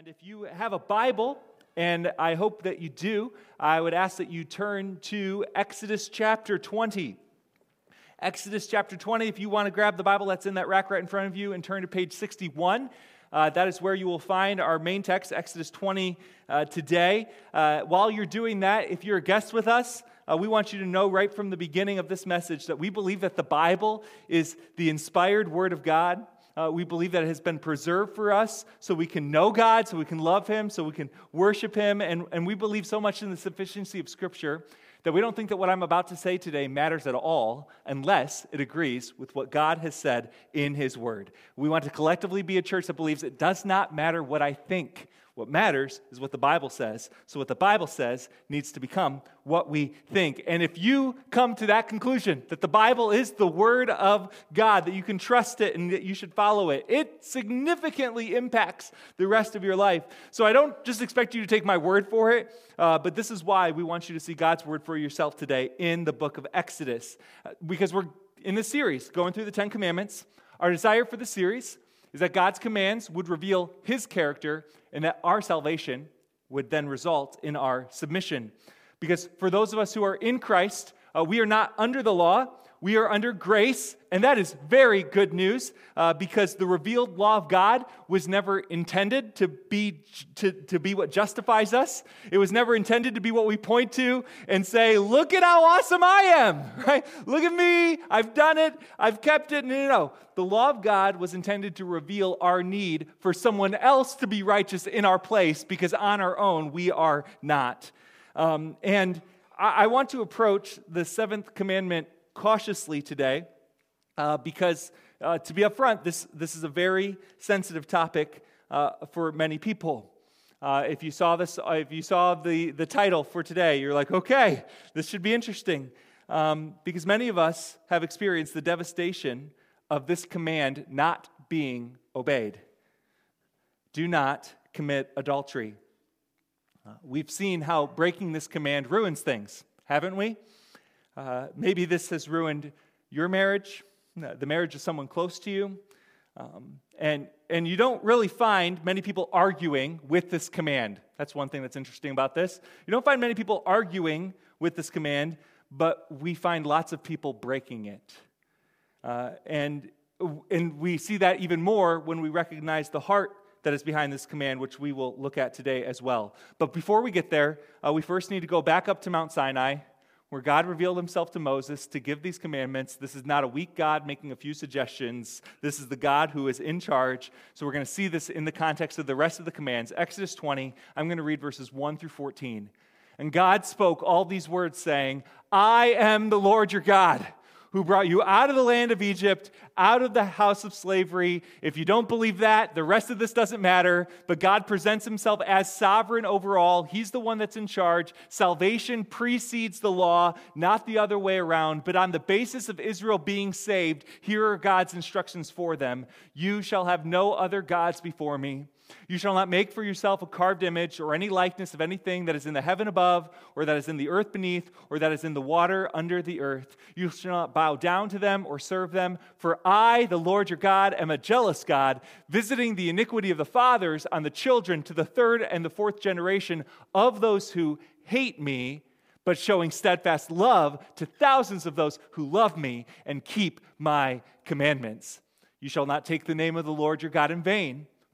And if you have a Bible, and I hope that you do, I would ask that you turn to Exodus chapter 20. Exodus chapter 20, if you want to grab the Bible that's in that rack right in front of you and turn to page 61. Uh, that is where you will find our main text, Exodus 20, uh, today. Uh, while you're doing that, if you're a guest with us, uh, we want you to know right from the beginning of this message that we believe that the Bible is the inspired Word of God. Uh, we believe that it has been preserved for us so we can know God, so we can love Him, so we can worship Him. And, and we believe so much in the sufficiency of Scripture that we don't think that what I'm about to say today matters at all unless it agrees with what God has said in His Word. We want to collectively be a church that believes it does not matter what I think. What matters is what the Bible says. So, what the Bible says needs to become what we think. And if you come to that conclusion, that the Bible is the Word of God, that you can trust it and that you should follow it, it significantly impacts the rest of your life. So, I don't just expect you to take my word for it, uh, but this is why we want you to see God's Word for yourself today in the book of Exodus. Uh, because we're in this series going through the Ten Commandments. Our desire for the series is that God's commands would reveal his character and that our salvation would then result in our submission. Because for those of us who are in Christ, uh, we are not under the law, we are under grace, and that is very good news uh, because the revealed law of God was never intended to be, to, to be what justifies us. It was never intended to be what we point to and say, Look at how awesome I am, right? Look at me, I've done it, I've kept it. No, no, no. The law of God was intended to reveal our need for someone else to be righteous in our place because on our own we are not. Um, and I, I want to approach the seventh commandment cautiously today uh, because, uh, to be upfront, this, this is a very sensitive topic uh, for many people. Uh, if you saw this, uh, if you saw the, the title for today, you're like, okay, this should be interesting. Um, because many of us have experienced the devastation of this command not being obeyed. Do not commit adultery. Uh, we've seen how breaking this command ruins things, haven't we? Uh, maybe this has ruined your marriage, uh, the marriage of someone close to you. Um, and, and you don't really find many people arguing with this command. That's one thing that's interesting about this. You don't find many people arguing with this command, but we find lots of people breaking it. Uh, and, and we see that even more when we recognize the heart that is behind this command, which we will look at today as well. But before we get there, uh, we first need to go back up to Mount Sinai where God revealed himself to Moses to give these commandments. This is not a weak God making a few suggestions. This is the God who is in charge. So we're going to see this in the context of the rest of the commands. Exodus 20, I'm going to read verses 1 through 14. And God spoke all these words, saying, I am the Lord your God who brought you out of the land of Egypt, out of the house of slavery. If you don't believe that, the rest of this doesn't matter. But God presents himself as sovereign over all. He's the one that's in charge. Salvation precedes the law, not the other way around. But on the basis of Israel being saved, here are God's instructions for them You shall have no other gods before me. You shall not make for yourself a carved image or any likeness of anything that is in the heaven above, or that is in the earth beneath, or that is in the water under the earth. You shall not bow down to them or serve them, for I, the Lord your God, am a jealous God, visiting the iniquity of the fathers on the children to the third and the fourth generation of those who hate me, but showing steadfast love to thousands of those who love me and keep my commandments. You shall not take the name of the Lord your God in vain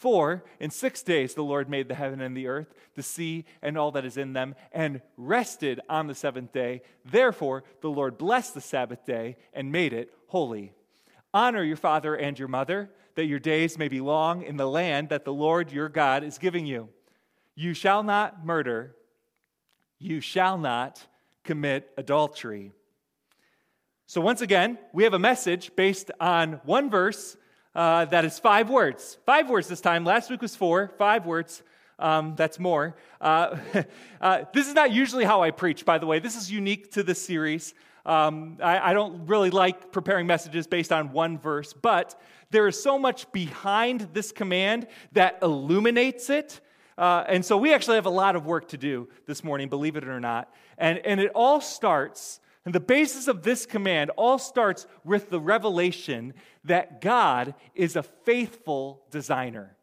For in six days the Lord made the heaven and the earth, the sea, and all that is in them, and rested on the seventh day. Therefore the Lord blessed the Sabbath day and made it holy. Honor your father and your mother, that your days may be long in the land that the Lord your God is giving you. You shall not murder. You shall not commit adultery. So, once again, we have a message based on one verse uh, that is five words. Five words this time. Last week was four, five words. Um, that's more. Uh, uh, this is not usually how I preach, by the way. This is unique to this series. Um, I, I don't really like preparing messages based on one verse, but there is so much behind this command that illuminates it. Uh, and so we actually have a lot of work to do this morning, believe it or not. And, and it all starts, and the basis of this command all starts with the revelation that God is a faithful designer.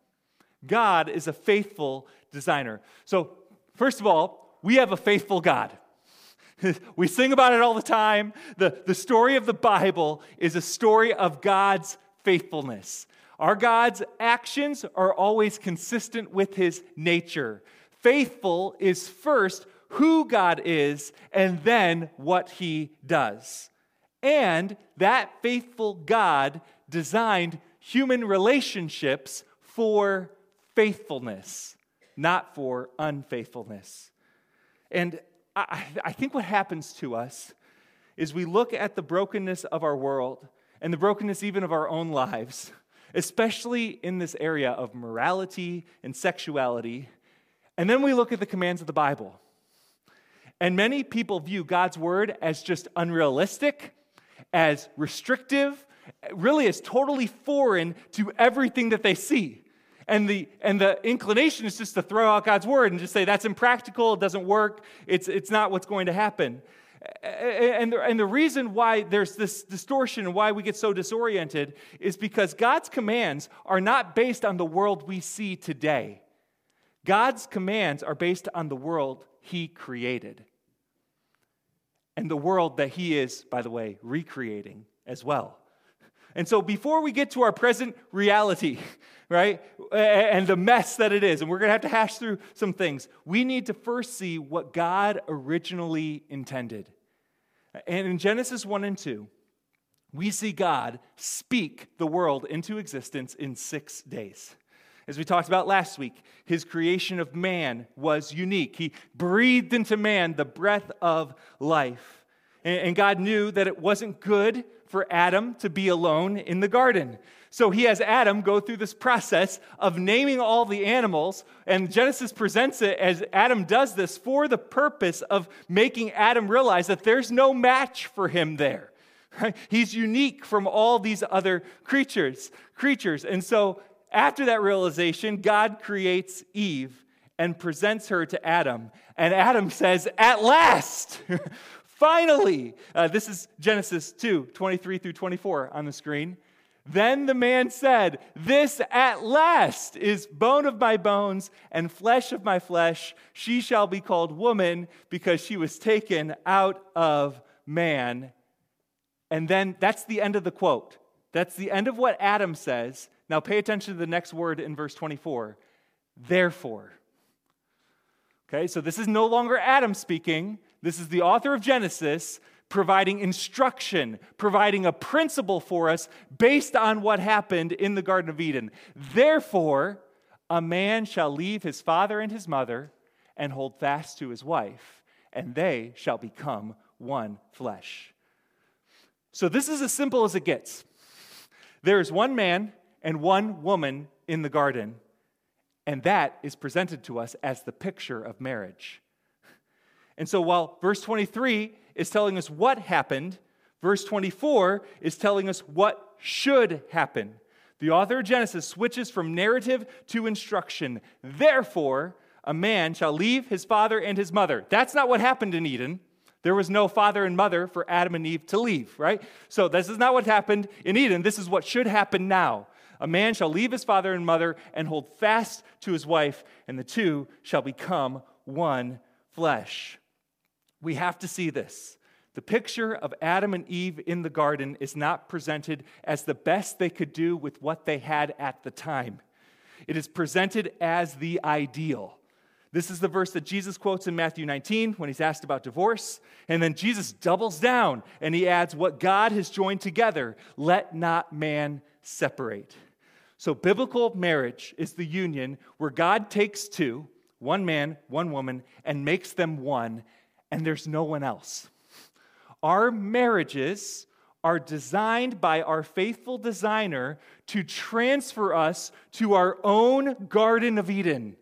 God is a faithful designer. So, first of all, we have a faithful God. we sing about it all the time. The, the story of the Bible is a story of God's faithfulness. Our God's actions are always consistent with his nature. Faithful is first who God is and then what he does. And that faithful God designed human relationships for faithfulness, not for unfaithfulness. And I, I, think what happens to us is we look at the brokenness of our world and the brokenness even of our own lives, especially in this area of morality and sexuality, and then we look at the commands of the Bible. And many people view God's word as just unrealistic, as restrictive, really as totally foreign to everything that they see. And the, and the inclination is just to throw out God's word and just say, that's impractical, it doesn't work, it's, it's not what's going to happen. And the, and the reason why there's this distortion and why we get so disoriented is because God's commands are not based on the world we see today. God's commands are based on the world He created. And the world that He is, by the way, recreating as well. And so before we get to our present reality, right, and the mess that it is, and we're going to have to hash through some things, we need to first see what God originally intended. And in Genesis 1 and 2, we see God speak the world into existence in six days. As we talked about last week, his creation of man was unique. He breathed into man the breath of life. And God knew that it wasn't good for Adam to be alone in the garden. So he has Adam go through this process of naming all the animals, and Genesis presents it as Adam does this for the purpose of making Adam realize that there's no match for him there. He's unique from all these other creatures, creatures. And so after that realization, God creates Eve and presents her to Adam. And Adam says, At last! Finally, uh, this is Genesis 2 23 through 24 on the screen. Then the man said, This at last is bone of my bones and flesh of my flesh. She shall be called woman because she was taken out of man. And then that's the end of the quote. That's the end of what Adam says. Now pay attention to the next word in verse 24. Therefore. Okay, so this is no longer Adam speaking. This is the author of Genesis providing instruction, providing a principle for us based on what happened in the Garden of Eden. Therefore, a man shall leave his father and his mother and hold fast to his wife, and they shall become one flesh. So, this is as simple as it gets. There is one man and one woman in the garden, and that is presented to us as the picture of marriage. And so while verse 23 is telling us what happened, verse 24 is telling us what should happen. The author of Genesis switches from narrative to instruction. Therefore, a man shall leave his father and his mother. That's not what happened in Eden. There was no father and mother for Adam and Eve to leave, right? So, this is not what happened in Eden. This is what should happen now. A man shall leave his father and mother and hold fast to his wife, and the two shall become one flesh. We have to see this. The picture of Adam and Eve in the garden is not presented as the best they could do with what they had at the time. It is presented as the ideal. This is the verse that Jesus quotes in Matthew 19 when he's asked about divorce. And then Jesus doubles down and he adds, What God has joined together, let not man separate. So, biblical marriage is the union where God takes two, one man, one woman, and makes them one and there's no one else. Our marriages are designed by our faithful designer to transfer us to our own Garden of Eden.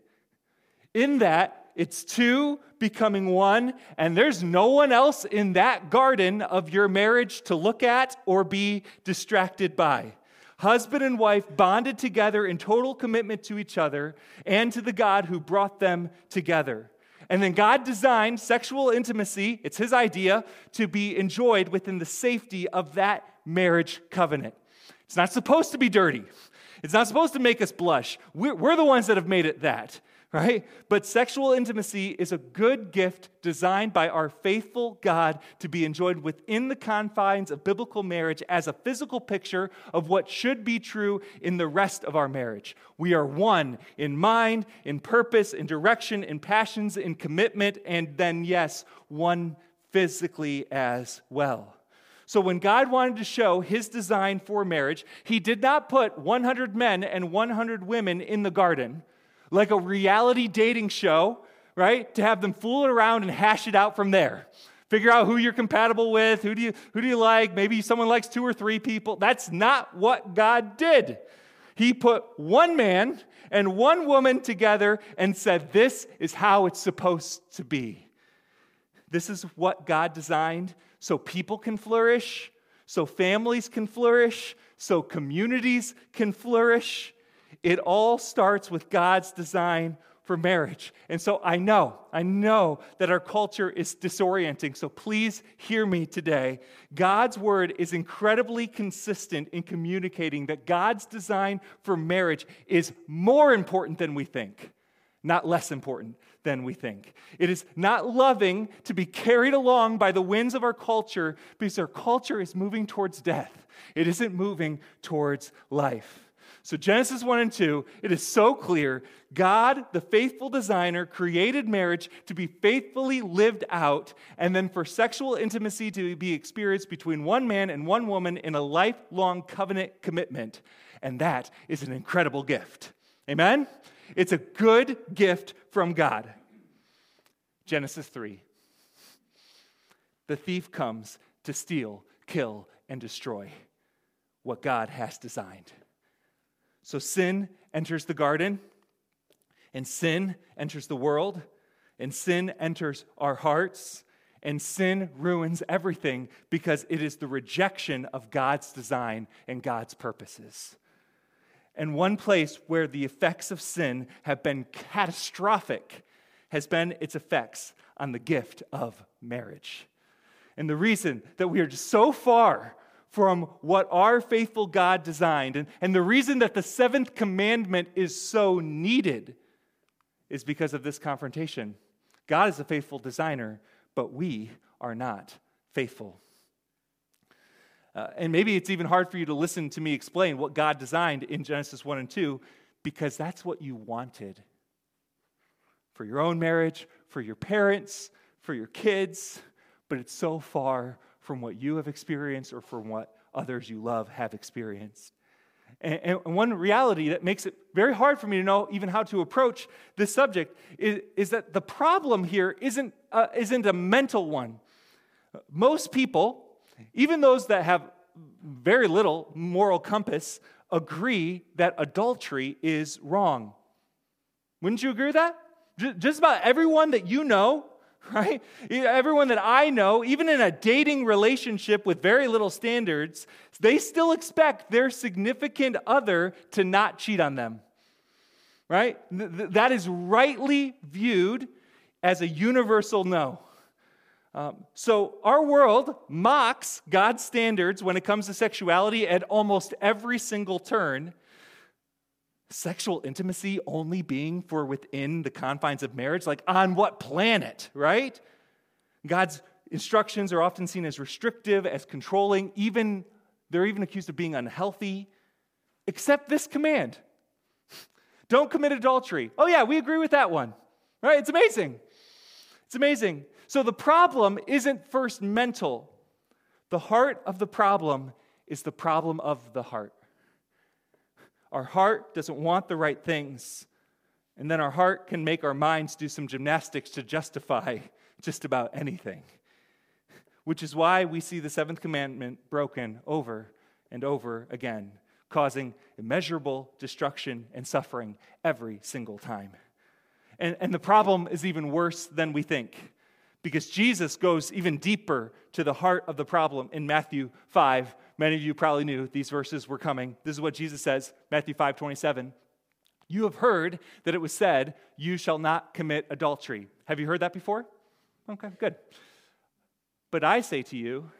In that, it's two becoming one, and there's no one else in that garden of your marriage to look at or be distracted by. Husband and wife bonded together in total commitment to each other and to the God who brought them together. And then God designed sexual intimacy, it's His idea, to be enjoyed within the safety of that marriage covenant. It's not supposed to be dirty. It's not supposed to make us blush. We're, we're, the ones that have made it that, right? But sexual intimacy is a good gift designed by our faithful God to be enjoyed within the confines of biblical marriage as a physical picture of what should be true in the rest of our marriage. We are one in mind, in purpose, in direction, in passions, in commitment, and then, yes, one physically as well. So, when God wanted to show his design for marriage, he did not put 100 men and 100 women in the garden like a reality dating show, right? To have them fool around and hash it out from there. Figure out who you're compatible with, who do you, who do you like? Maybe someone likes two or three people. That's not what God did. He put one man and one woman together and said, This is how it's supposed to be. This is what God designed so people can flourish, so families can flourish, so communities can flourish. It all starts with God's design for marriage. And so I know, I know that our culture is disorienting. So please hear me today. God's word is incredibly consistent in communicating that God's design for marriage is more important than we think, not less important than we think. It is not loving to be carried along by the winds of our culture because our culture is moving towards death. It isn't moving towards life. So, Genesis 1 and 2, it is so clear God, the faithful designer, created marriage to be faithfully lived out, and then for sexual intimacy to be experienced between one man and one woman in a lifelong covenant commitment. And that is an incredible gift. Amen? It's a good gift from God. Genesis 3. The thief comes to steal, kill, and destroy what God has designed. So sin enters the garden, and sin enters the world, and sin enters our hearts, and sin ruins everything because it is the rejection of God's design and God's purposes. And one place where the effects of sin have been catastrophic has been its effects on the gift of marriage. And the reason that we are just so far from what our faithful God designed, and, and the reason that the seventh commandment is so needed is because of this confrontation. God is a faithful designer, but we are not faithful. Uh, and maybe it's even hard for you to listen to me explain what God designed in Genesis 1 and 2 because that's what you wanted for your own marriage, for your parents, for your kids, but it's so far from what you have experienced or from what others you love have experienced. And, one reality that makes it very hard for me to know even how to approach this subject is, is that the problem here isn't, uh, isn't a mental one. Most people even those that have very little moral compass agree that adultery is wrong. Wouldn't you agree with that? Just about everyone that you know, right? Everyone that I know, even in a dating relationship with very little standards, they still expect their significant other to not cheat on them, right? That is rightly viewed as a universal no. Um, so, our world mocks God's standards when it comes to sexuality at almost every single turn. Sexual intimacy only being for within the confines of marriage, like on what planet, right? God's instructions are often seen as restrictive, as controlling, even they're even accused of being unhealthy, except this command don't commit adultery. Oh, yeah, we agree with that one, right? It's amazing. It's amazing. So the problem isn't first mental. The heart of the problem is the problem of the heart. Our heart doesn't want the right things. And then our heart can make our minds do some gymnastics to justify just about anything. Which is why we see the seventh commandment broken over and over again, causing immeasurable destruction and suffering every single time. And, and the problem is even worse than we think because Jesus goes even deeper to the heart of the problem in Matthew 5. Many of you probably knew these verses were coming. This is what Jesus says, Matthew 5 27. You have heard that it was said, You shall not commit adultery. Have you heard that before? Okay, good. But I say to you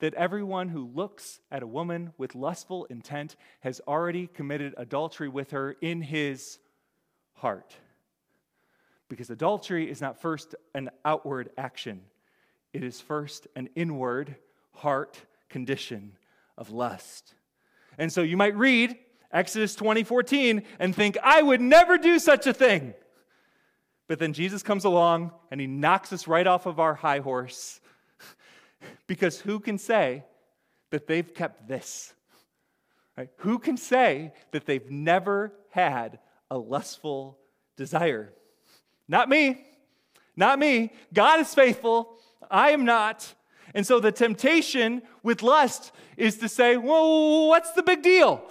that everyone who looks at a woman with lustful intent has already committed adultery with her in his heart. Because adultery is not first an outward action, it is first an inward heart condition of lust. And so you might read Exodus 20 14 and think, I would never do such a thing. But then Jesus comes along and he knocks us right off of our high horse because who can say that they've kept this? Right? Who can say that they've never had a lustful desire? Not me. Not me. God is faithful. I am not. And so the temptation with lust is to say, well, what's the big deal?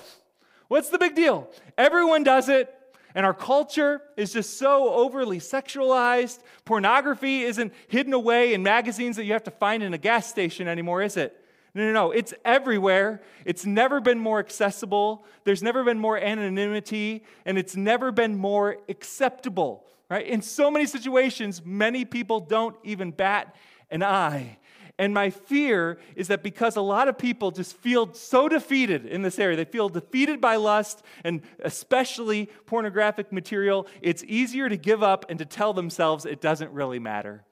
What's the big deal? Everyone does it. And our culture is just so overly sexualized. Pornography isn't hidden away in magazines that you have to find in a gas station anymore, is it? No, no, no. It's everywhere. It's never been more accessible. There's never been more anonymity, and it's never been more acceptable, right? In so many situations, many people don't even bat an eye. And my fear is that because a lot of people just feel so defeated in this area, they feel defeated by lust and especially pornographic material, it's easier to give up and to tell themselves it doesn't really matter.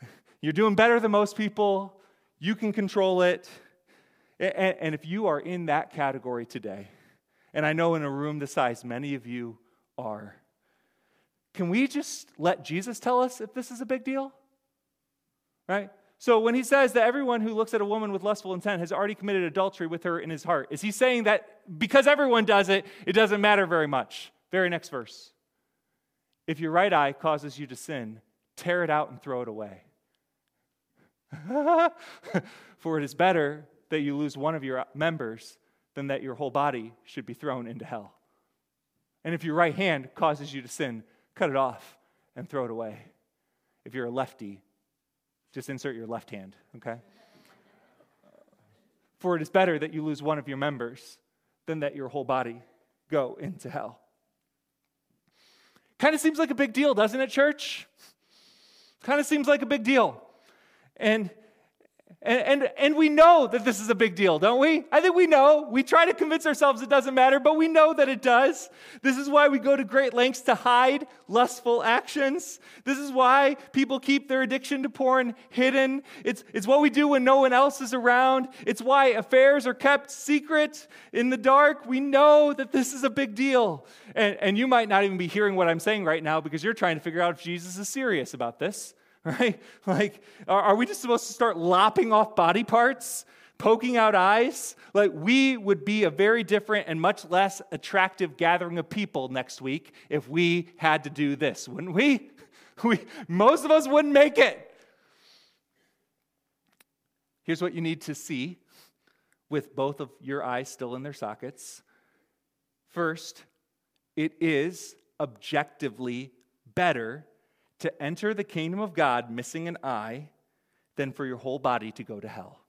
You're doing better than most people, you can control it. And if you are in that category today, and I know in a room this size, many of you are, can we just let Jesus tell us if this is a big deal? Right? So when he says that everyone who looks at a woman with lustful intent has already committed adultery with her in his heart, is he saying that because everyone does it, it doesn't matter very much? Very next verse. If your right eye causes you to sin, tear it out and throw it away. For it is better that you lose one of your members than that your whole body should be thrown into hell. And if your right hand causes you to sin, cut it off and throw it away. If you're a lefty, just insert your left hand, okay? For it is better that you lose one of your members than that your whole body go into hell. Kind of seems like a big deal, doesn't it, church? Kind of seems like a big deal. And and, and, and, we know that this is a big deal, don't we? I think we know. We try to convince ourselves it doesn't matter, but we know that it does. This is why we go to great lengths to hide lustful actions. This is why people keep their addiction to porn hidden. It's, it's what we do when no one else is around. It's why affairs are kept secret in the dark. We know that this is a big deal. And, and you might not even be hearing what I'm saying right now because you're trying to figure out if Jesus is serious about this right? Like, are we just supposed to start lopping off body parts, poking out eyes? Like, we would be a very different and much less attractive gathering of people next week if we had to do this, wouldn't we? we most of us wouldn't make it. Here's what you need to see with both of your eyes still in their sockets. First, it is objectively better to enter the kingdom of God missing an eye than for your whole body to go to hell.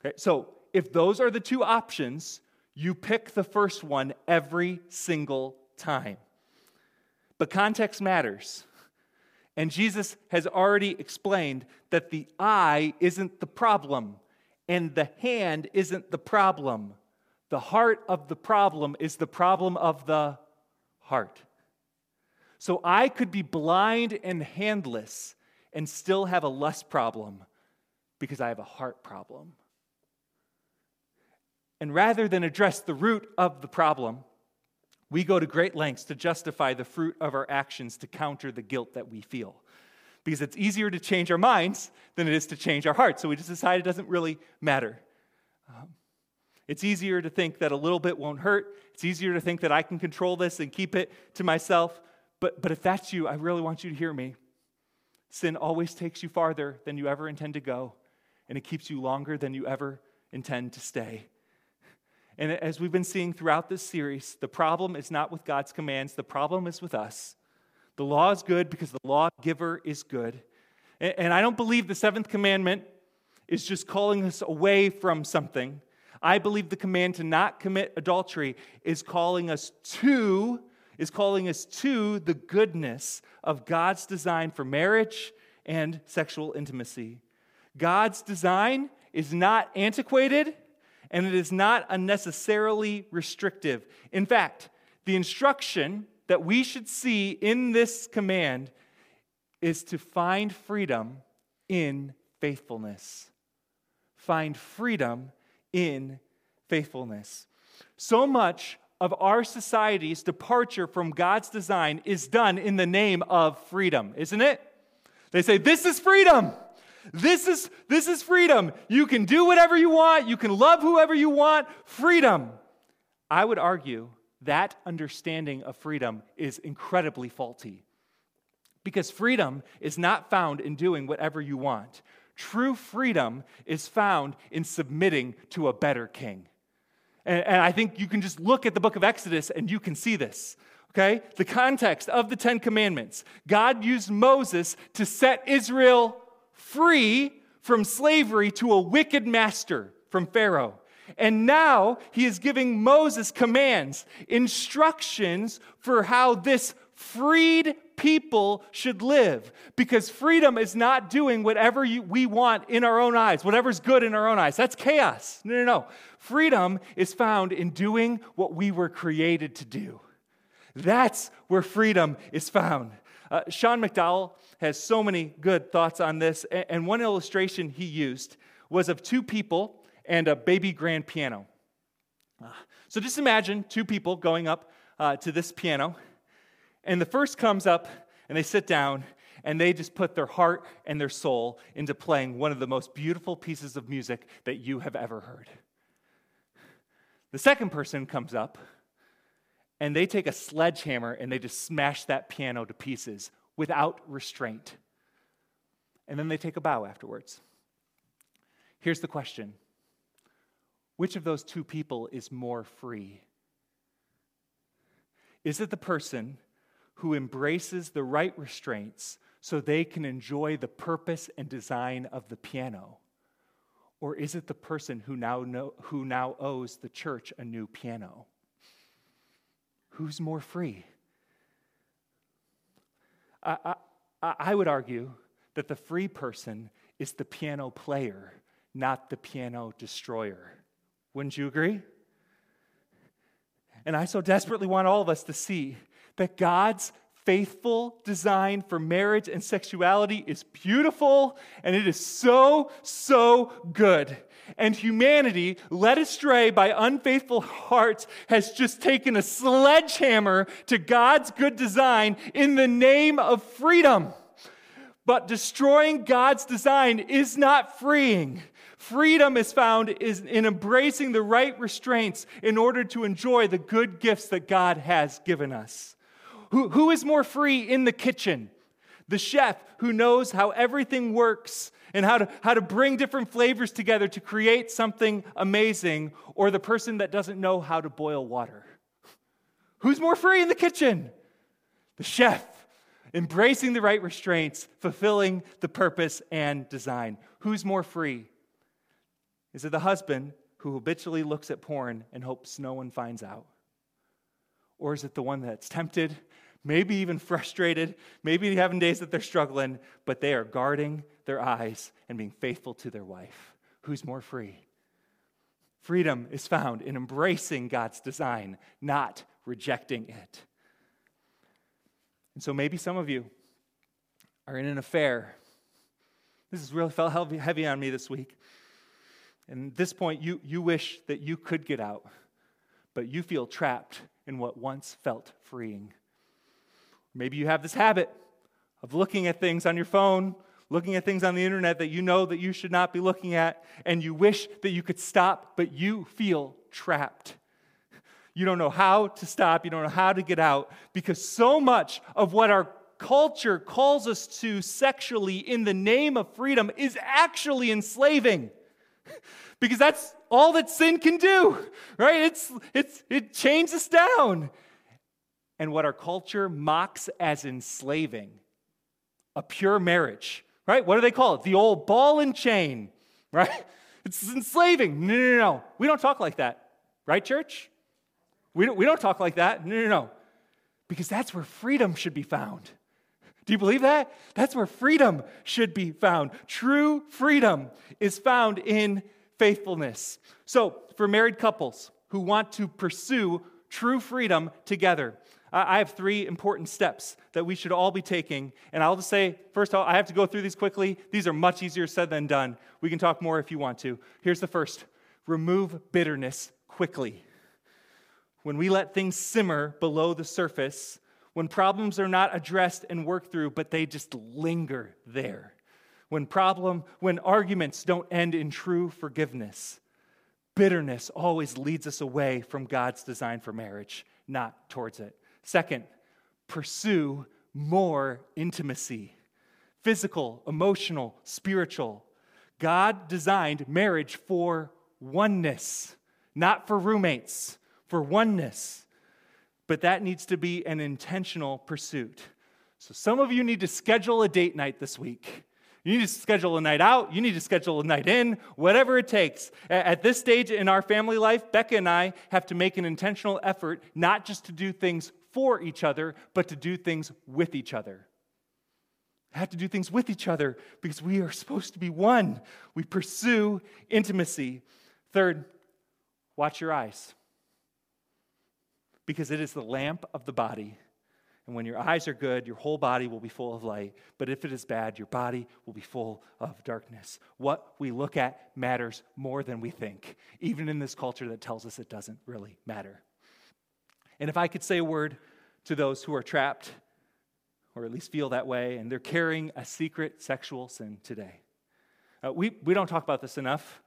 Okay, so if those are the two options, you pick the first one every single time. But context matters. And Jesus has already explained that the eye isn't the problem and the hand isn't the problem. The heart of the problem is the problem of the heart. So I could be blind and handless and still have a lust problem because I have a heart problem. And rather than address the root of the problem, we go to great lengths to justify the fruit of our actions to counter the guilt that we feel. Because it's easier to change our minds than it is to change our hearts. So we just decide it doesn't really matter. Um, it's easier to think that a little bit won't hurt. It's easier to think that I can control this and keep it to myself. But, but if that's you, I really want you to hear me. Sin always takes you farther than you ever intend to go, and it keeps you longer than you ever intend to stay. And as we've been seeing throughout this series, the problem is not with God's commands, the problem is with us. The law is good because the lawgiver is good. And I don't believe the seventh commandment is just calling us away from something. I believe the command to not commit adultery is calling us to is calling us to the goodness of God's design for marriage and sexual intimacy. God's design is not antiquated and it is not unnecessarily restrictive. In fact, the instruction that we should see in this command is to find freedom in faithfulness. Find freedom in faithfulness. So much of our society's departure from God's design is done in the name of freedom, isn't it? They say, This is freedom. This is, this is freedom. You can do whatever you want, you can love whoever you want. Freedom. I would argue that understanding of freedom is incredibly faulty. Because freedom is not found in doing whatever you want. True freedom is found in submitting to a better king. And, and, I think you can just look at the book of Exodus and you can see this. Okay? The context of the Ten Commandments. God used Moses to set Israel free from slavery to a wicked master from Pharaoh. And now he is giving Moses commands, instructions for how this freed people should live. Because freedom is not doing whatever you, we want in our own eyes, whatever's good in our own eyes. That's chaos. No, no, no. Freedom is found in doing what we were created to do. That's where freedom is found. Uh, Sean McDowell has so many good thoughts on this, and one illustration he used was of two people and a baby grand piano. Uh, so just imagine two people going up uh, to this piano, and the first comes up and they sit down and they just put their heart and their soul into playing one of the most beautiful pieces of music that you have ever heard. The second person comes up and they take a sledgehammer and they just smash that piano to pieces without restraint. And then they take a bow afterwards. Here's the question Which of those two people is more free? Is it the person who embraces the right restraints so they can enjoy the purpose and design of the piano? Or is it the person who now, know, who now owes the church a new piano? Who's more free? I, I, I would argue that the free person is the piano player, not the piano destroyer. Wouldn't you agree? And I so desperately want all of us to see that God's faithful design for marriage and sexuality is beautiful and it is so, so good. And humanity, led astray by unfaithful hearts, has just taken a sledgehammer to God's good design in the name of freedom. But destroying God's design is not freeing. Freedom is found in embracing the right restraints in order to enjoy the good gifts that God has given us. Who, who is more free in the kitchen? The chef who knows how everything works and how to, how to bring different flavors together to create something amazing, or the person that doesn't know how to boil water? Who's more free in the kitchen? The chef, embracing the right restraints, fulfilling the purpose and design. Who's more free? Is it the husband who habitually looks at porn and hopes no one finds out? Or is it the one that's tempted, maybe even frustrated, maybe having days that they're struggling, but they are guarding their eyes and being faithful to their wife? Who's more free? Freedom is found in embracing God's design, not rejecting it. And so maybe some of you are in an affair. This has really felt heavy on me this week. And at this point, you, you wish that you could get out, but you feel trapped in what once felt freeing. Maybe you have this habit of looking at things on your phone, looking at things on the internet that you know that you should not be looking at, and you wish that you could stop, but you feel trapped. You don't know how to stop, you don't know how to get out, because so much of what our culture calls us to sexually in the name of freedom is actually enslaving. because that's all that sin can do, right? It's, it's, it chains us down. And what our culture mocks as enslaving a pure marriage, right? What do they call it? The old ball and chain, right? It's enslaving. No, no, no. We don't talk like that, right, church? We don't, we don't talk like that. No, no, no. Because that's where freedom should be found. Do you believe that? That's where freedom should be found. True freedom is found in faithfulness. So, for married couples who want to pursue true freedom together, I have three important steps that we should all be taking. And I'll just say, first of all, I have to go through these quickly. These are much easier said than done. We can talk more if you want to. Here's the first remove bitterness quickly. When we let things simmer below the surface, when problems are not addressed and worked through, but they just linger there, when problem, when arguments don't end in true forgiveness, bitterness always leads us away from God's design for marriage, not towards it. Second, pursue more intimacy physical, emotional, spiritual. God designed marriage for oneness, not for roommates, for oneness. But that needs to be an intentional pursuit. So some of you need to schedule a date night this week. You need to schedule a night out. You need to schedule a night in, whatever it takes. At this stage in our family life, Becca and I have to make an intentional effort not just to do things for each other, but to do things with each other. I have to do things with each other because we are supposed to be one. We pursue intimacy. Third, watch your eyes because it is the lamp of the body. And when your eyes are good, your whole body will be full of light. But if it is bad, your body will be full of darkness. What we look at matters more than we think, even in this culture that tells us it doesn't really matter. And if I could say a word to those who are trapped, or at least feel that way, and they're carrying a secret sexual sin today. Uh, we, we don't talk about this enough.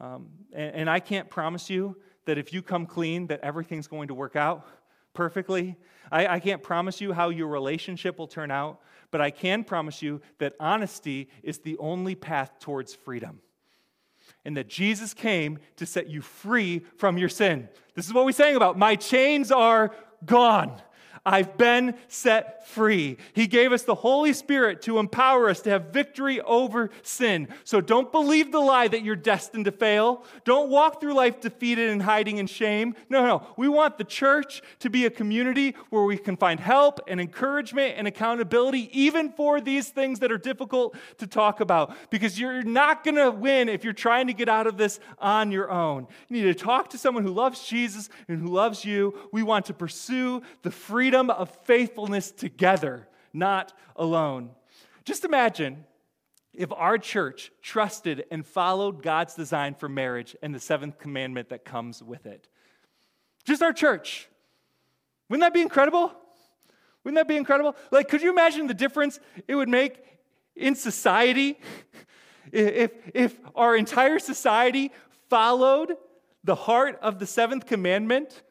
Um, and, and I can't promise you that if you come clean, that everything's going to work out perfectly. I, I, can't promise you how your relationship will turn out, but I can promise you that honesty is the only path towards freedom and that Jesus came to set you free from your sin. This is what we're saying about my chains are gone. I've been set free. He gave us the Holy Spirit to empower us to have victory over sin. So don't believe the lie that you're destined to fail. Don't walk through life defeated and hiding in shame. No, no. We want the church to be a community where we can find help and encouragement and accountability, even for these things that are difficult to talk about. Because you're not going to win if you're trying to get out of this on your own. You need to talk to someone who loves Jesus and who loves you. We want to pursue the freedom freedom of faithfulness together, not alone. Just imagine if our church trusted and followed God's design for marriage and the seventh commandment that comes with it. Just our church. Wouldn't that be incredible? Wouldn't that be incredible? Like, could you imagine the difference it would make in society if, if our entire society followed the heart of the seventh commandment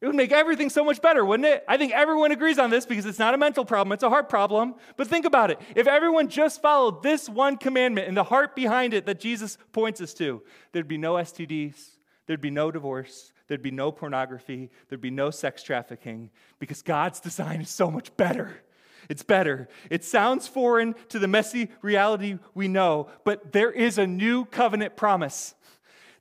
it would make everything so much better, wouldn't it? I think everyone agrees on this because it's not a mental problem, it's a heart problem. But think about it. If everyone just followed this one commandment and the heart behind it that Jesus points us to, there'd be no STDs, there'd be no divorce, there'd be no pornography, there'd be no sex trafficking because God's design is so much better. It's better. It sounds foreign to the messy reality we know, but there is a new covenant promise.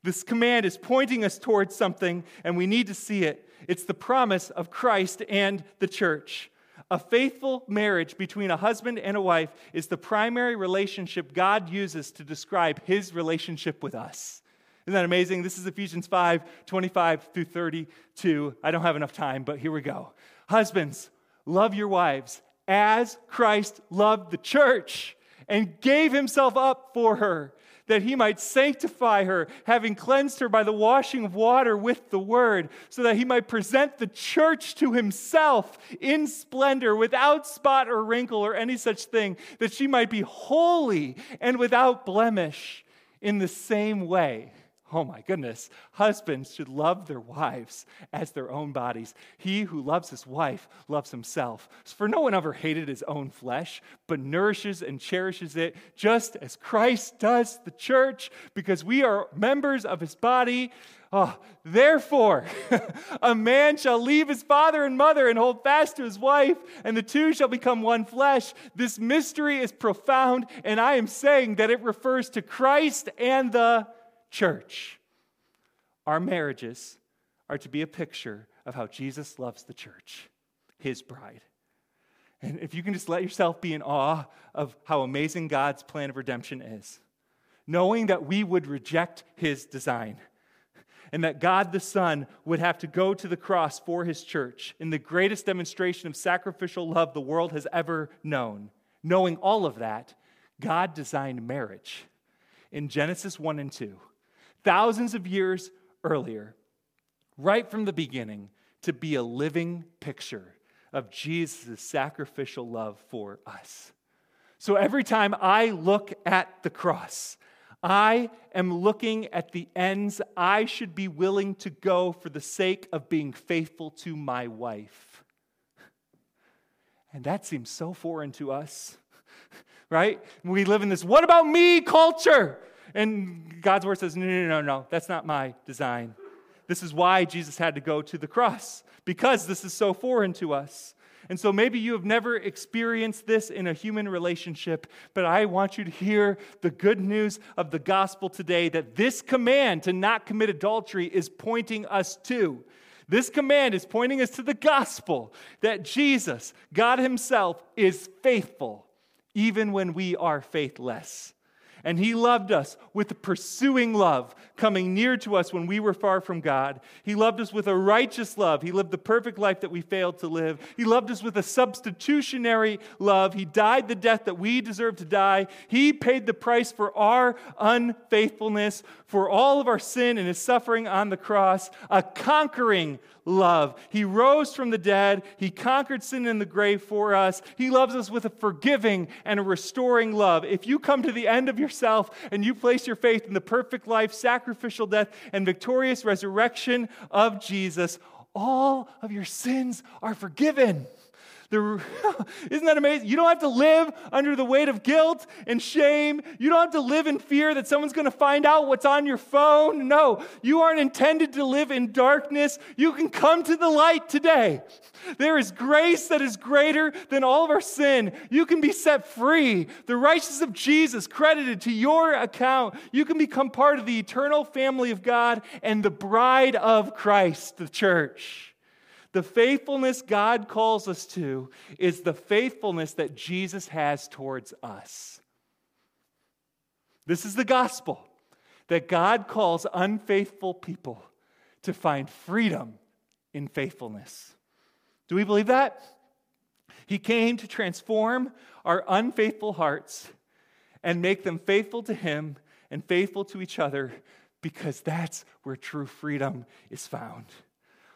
This command is pointing us towards something, and we need to see it. It's the promise of Christ and the church. A faithful marriage between a husband and a wife is the primary relationship God uses to describe his relationship with us. Isn't that amazing? This is Ephesians 5 25 through 32. I don't have enough time, but here we go. Husbands, love your wives as Christ loved the church and gave himself up for her that he might sanctify her, having cleansed her by the washing of water with the word, so that he might present the church to himself in splendor, without spot or wrinkle or any such thing, that she might be holy and without blemish in the same way Oh my goodness. Husbands should love their wives as their own bodies. He who loves his wife loves himself. For no one ever hated his own flesh, but nourishes and cherishes it, just as Christ does the church, because we are members of his body. Oh, therefore, a man shall leave his father and mother and hold fast to his wife, and the two shall become one flesh. This mystery is profound, and I am saying that it refers to Christ and the church. Our marriages are to be a picture of how Jesus loves the church, his bride. And if you can just let yourself be in awe of how amazing God's plan of redemption is, knowing that we would reject his design and that God the Son would have to go to the cross for his church in the greatest demonstration of sacrificial love the world has ever known. Knowing all of that, God designed marriage in Genesis 1 and 2, thousands of years earlier, right from the beginning, to be a living picture of Jesus' sacrificial love for us. So every time I look at the cross, I am looking at the ends I should be willing to go for the sake of being faithful to my wife. And that seems so foreign to us, right? We live in this what about me culture. And God's word says, no, no, no, no, that's not my design. This is why Jesus had to go to the cross, because this is so foreign to us. And so maybe you have never experienced this in a human relationship, but I want you to hear the good news of the gospel today that this command to not commit adultery is pointing us to. This command is pointing us to the gospel that Jesus, God Himself, is faithful even when we are faithless. And he loved us with a pursuing love, coming near to us when we were far from God. He loved us with a righteous love. He lived the perfect life that we failed to live. He loved us with a substitutionary love. He died the death that we deserve to die. He paid the price for our unfaithfulness, for all of our sin and his suffering on the cross, a conquering love. He rose from the dead. He conquered sin in the grave for us. He loves us with a forgiving and a restoring love. If you come to the end of yourself and you place your faith in the perfect life, sacrificial death, and victorious resurrection of Jesus, all of your sins are forgiven. The, isn't that amazing? You don't have to live under the weight of guilt and shame. You don't have to live in fear that someone's going to find out what's on your phone. No, you aren't intended to live in darkness. You can come to the light today. There is grace that is greater than all of our sin. You can be set free. The righteousness of Jesus credited to your account. You can become part of the eternal family of God and the bride of Christ, the church. The faithfulness God calls us to is the faithfulness that Jesus has towards us. This is the gospel that God calls unfaithful people to find freedom in faithfulness. Do we believe that? He came to transform our unfaithful hearts and make them faithful to Him and faithful to each other because that's where true freedom is found.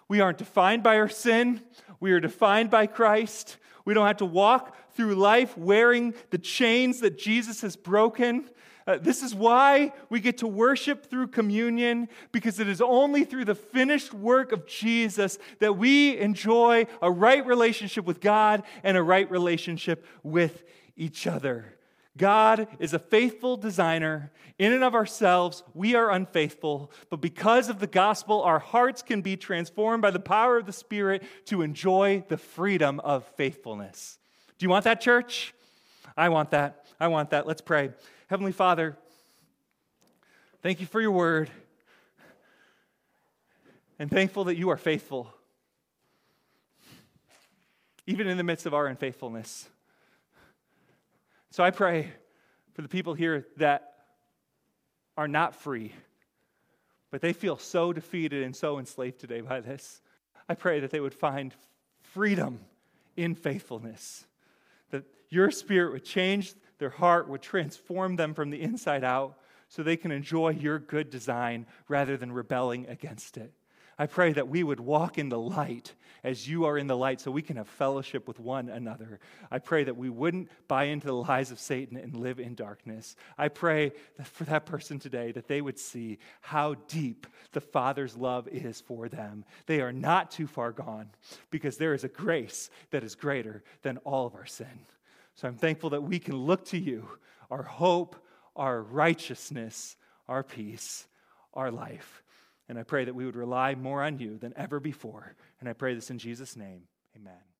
We aren't defined by our sin. We are defined by Christ. We don't have to walk through life wearing the chains that Jesus has broken. Uh, this is why we get to worship through communion, because it is only through the finished work of Jesus that we enjoy a right relationship with God and a right relationship with each other. God is a faithful designer. In and of ourselves, we are unfaithful, but because of the gospel, our hearts can be transformed by the power of the Spirit to enjoy the freedom of faithfulness. Do you want that, church? I want that. I want that. Let's pray. Heavenly Father, thank you for your word, and thankful that you are faithful, even in the midst of our unfaithfulness. So I pray for the people here that are not free, but they feel so defeated and so enslaved today by this. I pray that they would find freedom in faithfulness, that your spirit would change their heart, would transform them from the inside out so they can enjoy your good design rather than rebelling against it. I pray that we would walk in the light as you are in the light so we can have fellowship with one another. I pray that we wouldn't buy into the lies of Satan and live in darkness. I pray that for that person today that they would see how deep the Father's love is for them. They are not too far gone because there is a grace that is greater than all of our sin. So I'm thankful that we can look to you, our hope, our righteousness, our peace, our life. And I pray that we would rely more on you than ever before. And I pray this in Jesus' name. Amen.